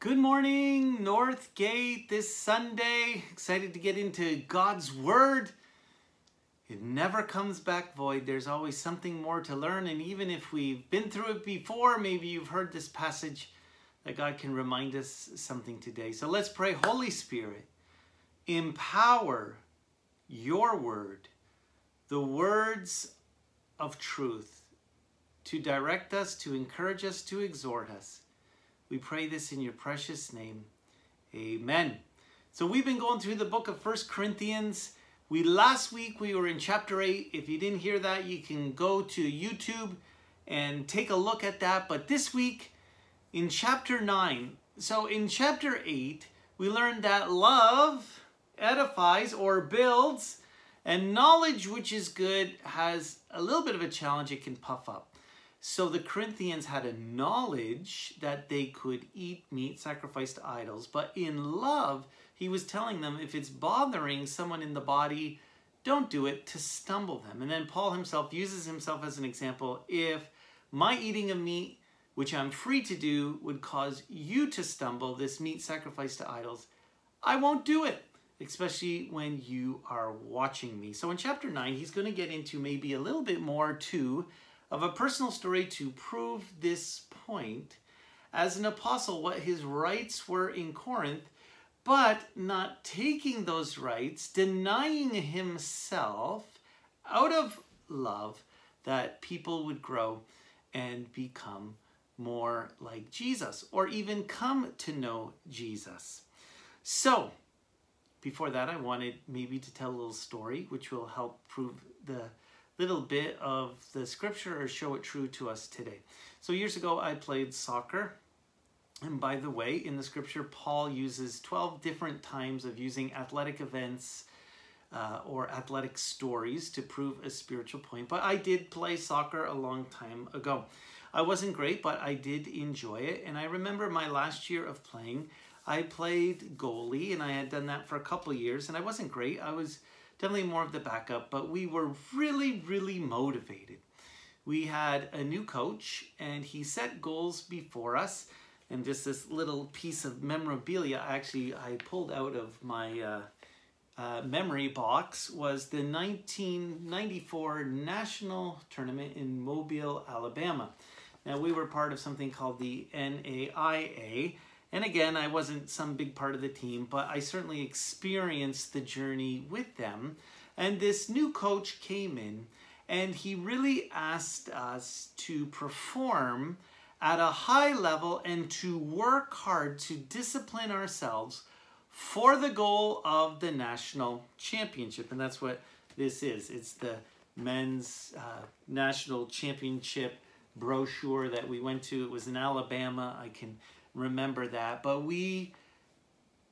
Good morning, Northgate, this Sunday. Excited to get into God's Word. It never comes back void. There's always something more to learn. And even if we've been through it before, maybe you've heard this passage, that God can remind us something today. So let's pray. Holy Spirit, empower your word, the words of truth, to direct us, to encourage us, to exhort us. We pray this in your precious name. Amen. So we've been going through the book of First Corinthians. We last week we were in chapter 8. If you didn't hear that, you can go to YouTube and take a look at that. But this week in chapter 9, so in chapter 8, we learned that love edifies or builds and knowledge which is good has a little bit of a challenge it can puff up. So the Corinthians had a knowledge that they could eat meat sacrificed to idols, but in love, he was telling them if it's bothering someone in the body, don't do it to stumble them. And then Paul himself uses himself as an example. If my eating of meat, which I'm free to do, would cause you to stumble, this meat sacrificed to idols, I won't do it, especially when you are watching me. So in chapter 9, he's going to get into maybe a little bit more too of a personal story to prove this point as an apostle what his rights were in Corinth, but not taking those rights, denying himself out of love that people would grow and become more like Jesus or even come to know Jesus. So, before that, I wanted maybe to tell a little story which will help prove the little bit of the scripture or show it true to us today. So years ago, I played soccer. And by the way, in the scripture, Paul uses 12 different times of using athletic events uh, or athletic stories to prove a spiritual point. But I did play soccer a long time ago. I wasn't great, but I did enjoy it. And I remember my last year of playing, I played goalie, and I had done that for a couple years, and I wasn't great. I was definitely more of the backup, but we were really, really motivated. We had a new coach, and he set goals before us. And just this little piece of memorabilia, actually, I pulled out of my uh, uh, memory box was the 1994 National Tournament in Mobile, Alabama. Now, we were part of something called the NAIA, and again, I wasn't some big part of the team, but I certainly experienced the journey with them. And this new coach came in and he really asked us to perform at a high level and to work hard to discipline ourselves for the goal of the national championship. And that's what this is. It's the men's uh, national championship brochure that we went to. It was in Alabama. I can remember that. But we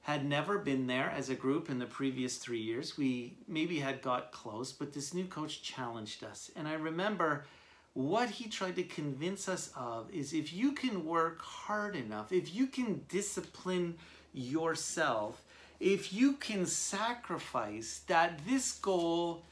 had never been there as a group in the previous three years. We maybe had got close, but this new coach challenged us. And I remember what he tried to convince us of is if you can work hard enough, if you can discipline yourself, if you can sacrifice, that this goal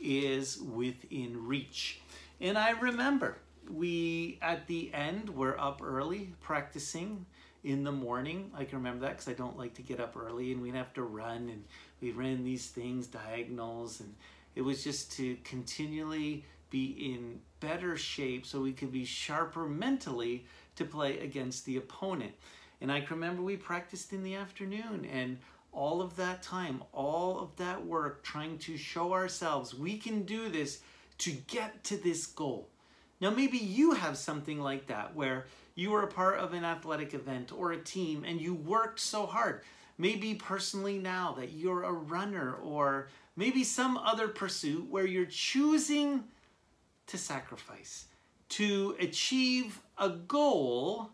is within reach. And I remember we, at the end, were up early practicing in the morning. I can remember that because I don't like to get up early and we'd have to run and we ran these things, diagonals, and it was just to continually be in better shape so we could be sharper mentally to play against the opponent. And I can remember we practiced in the afternoon and all of that time, all of that work trying to show ourselves we can do this to get to this goal. Now, maybe you have something like that where you were a part of an athletic event or a team and you worked so hard. Maybe personally now that you're a runner or maybe some other pursuit where you're choosing to sacrifice to achieve a goal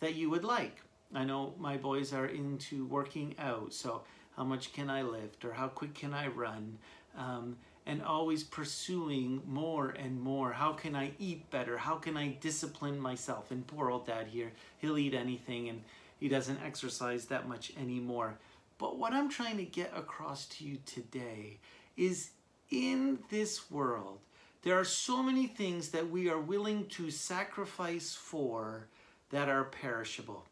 that you would like. I know my boys are into working out, so how much can I lift or how quick can I run? Um, and always pursuing more and more. How can I eat better? How can I discipline myself? And poor old dad here, he'll eat anything and he doesn't exercise that much anymore. But what I'm trying to get across to you today is in this world, there are so many things that we are willing to sacrifice for that are perishable.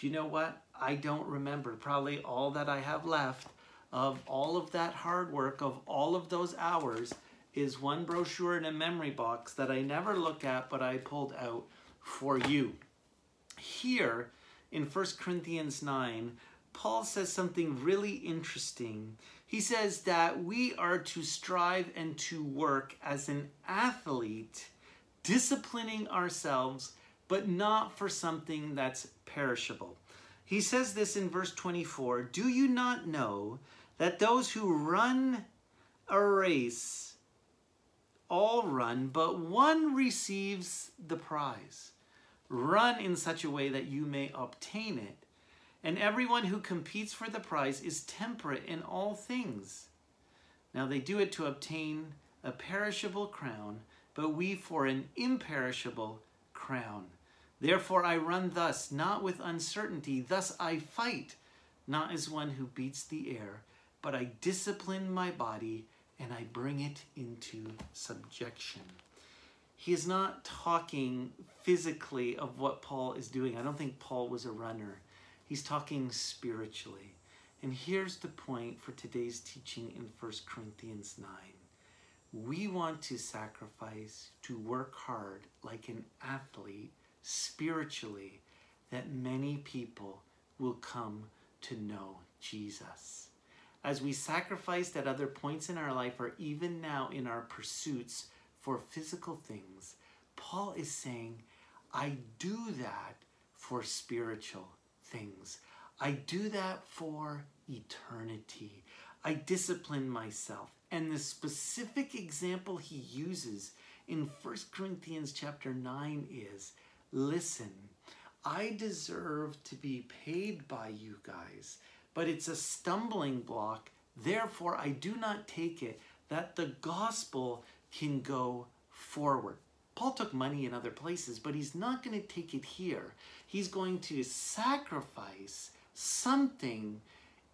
Do you know what? I don't remember. Probably all that I have left of all of that hard work, of all of those hours, is one brochure in a memory box that I never look at, but I pulled out for you. Here in 1 Corinthians 9, Paul says something really interesting. He says that we are to strive and to work as an athlete, disciplining ourselves, but not for something that's perishable. He says this in verse 24 Do you not know that those who run a race all run, but one receives the prize? Run in such a way that you may obtain it. And everyone who competes for the prize is temperate in all things. Now they do it to obtain a perishable crown, but we for an imperishable crown. Therefore I run thus, not with uncertainty. Thus I fight, not as one who beats the air, but I discipline my body and I bring it into subjection. He is not talking physically of what Paul is doing. I don't think Paul was a runner. He's talking spiritually. And here's the point for today's teaching in 1 Corinthians 9. We want to sacrifice, to work hard like an athlete spiritually, that many people will come to know Jesus. As we sacrificed at other points in our life, or even now in our pursuits for physical things, Paul is saying, I do that for spiritual things. I do that for eternity. I discipline myself. And the specific example he uses in 1 Corinthians chapter 9 is listen, I deserve to be paid by you guys, but it's a stumbling block. Therefore, I do not take it that the gospel can go forward. Paul took money in other places, but he's not going to take it here. He's going to sacrifice something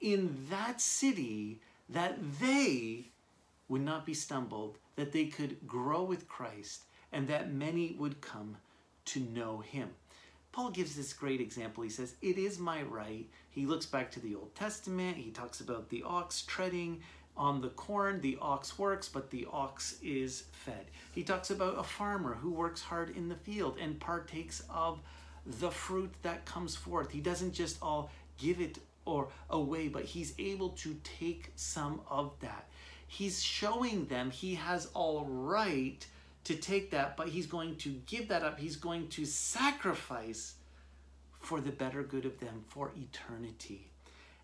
in that city that they would not be stumbled, that they could grow with Christ, and that many would come to know him. Paul gives this great example. He says, It is my right. He looks back to the Old Testament. He talks about the ox treading on the corn. The ox works, but the ox is fed. He talks about a farmer who works hard in the field and partakes of the fruit that comes forth. He doesn't just all give it or away, but he's able to take some of that. He's showing them he has all right to take that, but he's going to give that up. He's going to sacrifice for the better good of them for eternity.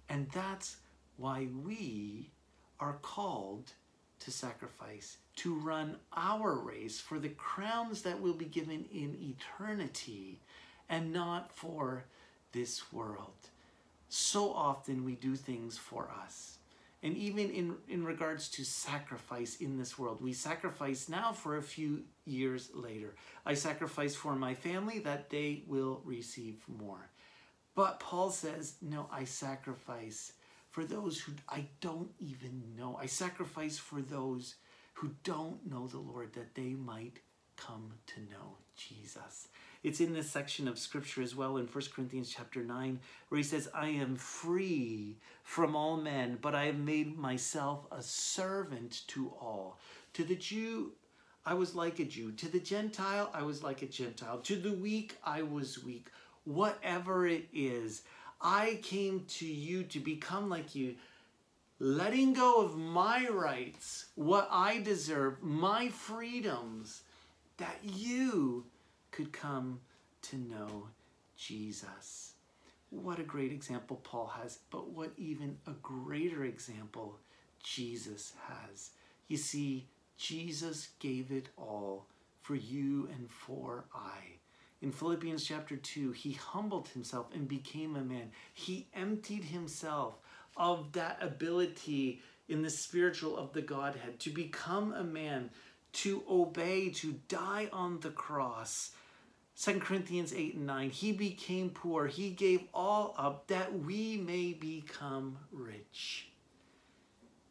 And that's why we are called to sacrifice, to run our race for the crowns that will be given in eternity and not for this world. So often we do things for us. And even in, in regards to sacrifice in this world, we sacrifice now for a few years later. I sacrifice for my family that they will receive more. But Paul says, no, I sacrifice for those who I don't even know. I sacrifice for those who don't know the Lord that they might come to know Jesus. It's in this section of scripture as well in 1 Corinthians chapter 9 where he says, I am free from all men, but I have made myself a servant to all. To the Jew, I was like a Jew. To the Gentile, I was like a Gentile. To the weak, I was weak. Whatever it is, I came to you to become like you letting go of my rights, what I deserve, my freedoms, that you could come to know Jesus. What a great example Paul has, but what even a greater example Jesus has. You see, Jesus gave it all for you and for I. In Philippians chapter 2, he humbled himself and became a man. He emptied himself of that ability in the spiritual of the Godhead to become a man, to obey, to die on the cross 2 Corinthians 8 and 9, he became poor. He gave all up that we may become rich.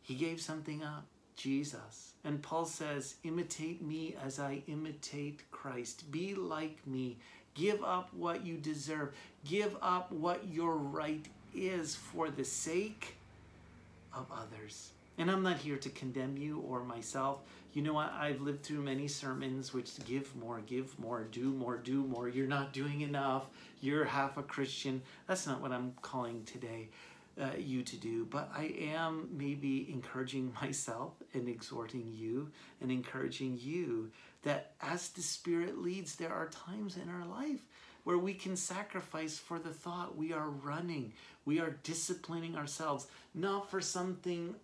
He gave something up, Jesus. And Paul says, imitate me as I imitate Christ. Be like me. Give up what you deserve. Give up what your right is for the sake of others. And I'm not here to condemn you or myself. You know? I've lived through many sermons which give more, give more, do more, do more. You're not doing enough. You're half a Christian. That's not what I'm calling today uh, you to do. But I am maybe encouraging myself and exhorting you and encouraging you that as the Spirit leads, there are times in our life where we can sacrifice for the thought we are running, we are disciplining ourselves, not for something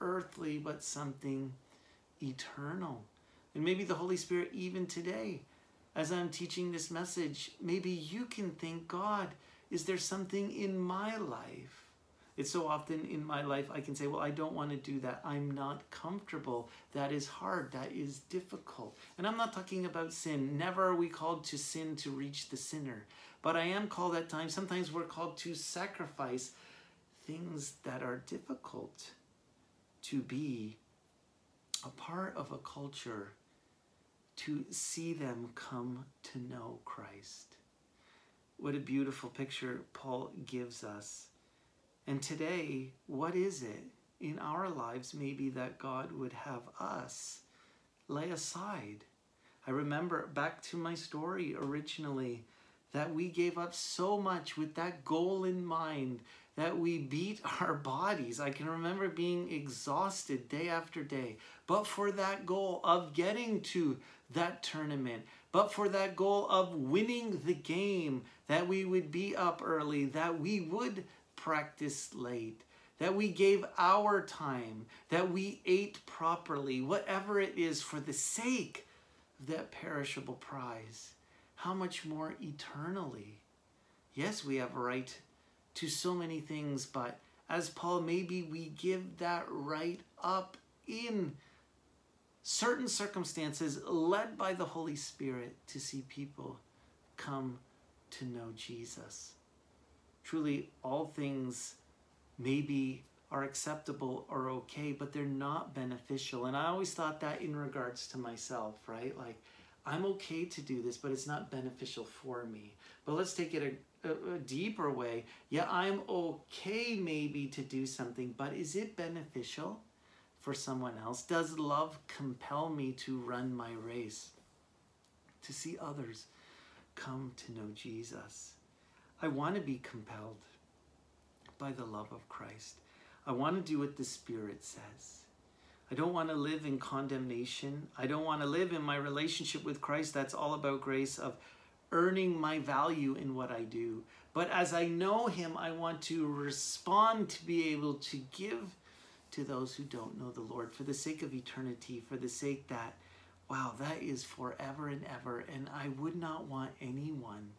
earthly, but something eternal. And maybe the Holy Spirit, even today, as I'm teaching this message, maybe you can think, God, is there something in my life? It's so often in my life I can say, well, I don't want to do that. I'm not comfortable. That is hard. That is difficult. And I'm not talking about sin. Never are we called to sin to reach the sinner. But I am called at times, sometimes we're called to sacrifice things that are difficult to be a part of a culture to see them come to know Christ. What a beautiful picture Paul gives us. And today, what is it in our lives maybe that God would have us lay aside? I remember back to my story originally that we gave up so much with that goal in mind that we beat our bodies. I can remember being exhausted day after day, but for that goal of getting to that tournament, but for that goal of winning the game, that we would be up early, that we would practice late, that we gave our time, that we ate properly, whatever it is for the sake of that perishable prize. How much more eternally? Yes, we have a right to so many things, but as Paul, maybe we give that right up in certain circumstances, led by the Holy Spirit, to see people come to know Jesus. Truly, all things maybe are acceptable or okay, but they're not beneficial. And I always thought that in regards to myself, right? Like, I'm okay to do this, but it's not beneficial for me. But let's take it a, a deeper way, yeah, I'm okay maybe to do something, but is it beneficial for someone else? Does love compel me to run my race? To see others come to know Jesus? I want to be compelled by the love of Christ. I want to do what the Spirit says. I don't want to live in condemnation. I don't want to live in my relationship with Christ that's all about grace of earning my value in what I do. But as I know Him, I want to respond to be able to give to those who don't know the Lord for the sake of eternity, for the sake that, wow, that is forever and ever. And I would not want anyone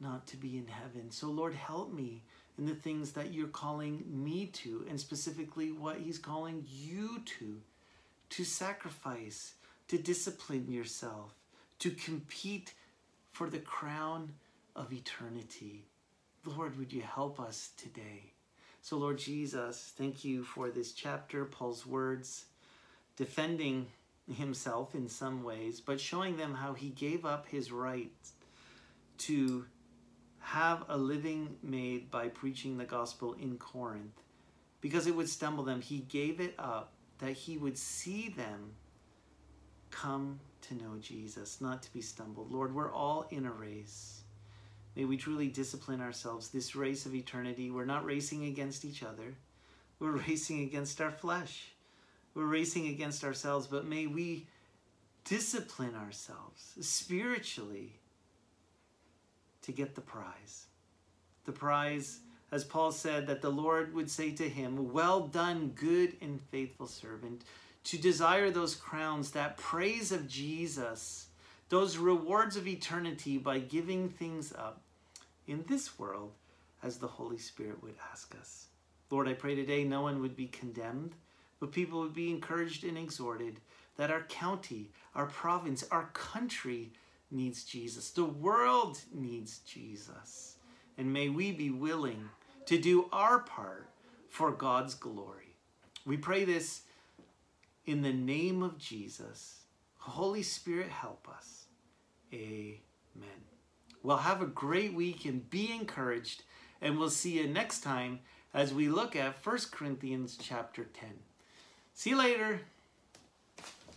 not to be in heaven. So, Lord, help me in the things that you're calling me to, and specifically what He's calling you to to sacrifice, to discipline yourself, to compete for the crown of eternity. Lord, would you help us today? So, Lord Jesus, thank you for this chapter, Paul's words, defending himself in some ways, but showing them how he gave up his right to have a living made by preaching the gospel in Corinth because it would stumble them. He gave it up that he would see them come to know Jesus, not to be stumbled. Lord, we're all in a race. May we truly discipline ourselves. This race of eternity, we're not racing against each other. We're racing against our flesh. We're racing against ourselves, but may we discipline ourselves spiritually to get the prize. The prize, as Paul said, that the Lord would say to him, Well done, good and faithful servant to desire those crowns, that praise of Jesus, those rewards of eternity by giving things up in this world as the Holy Spirit would ask us. Lord, I pray today no one would be condemned, but people would be encouraged and exhorted that our county, our province, our country needs Jesus. The world needs Jesus. And may we be willing to do our part for God's glory. We pray this in the name of Jesus, Holy Spirit, help us. Amen. Well, have a great week and be encouraged. And we'll see you next time as we look at 1 Corinthians chapter 10. See you later.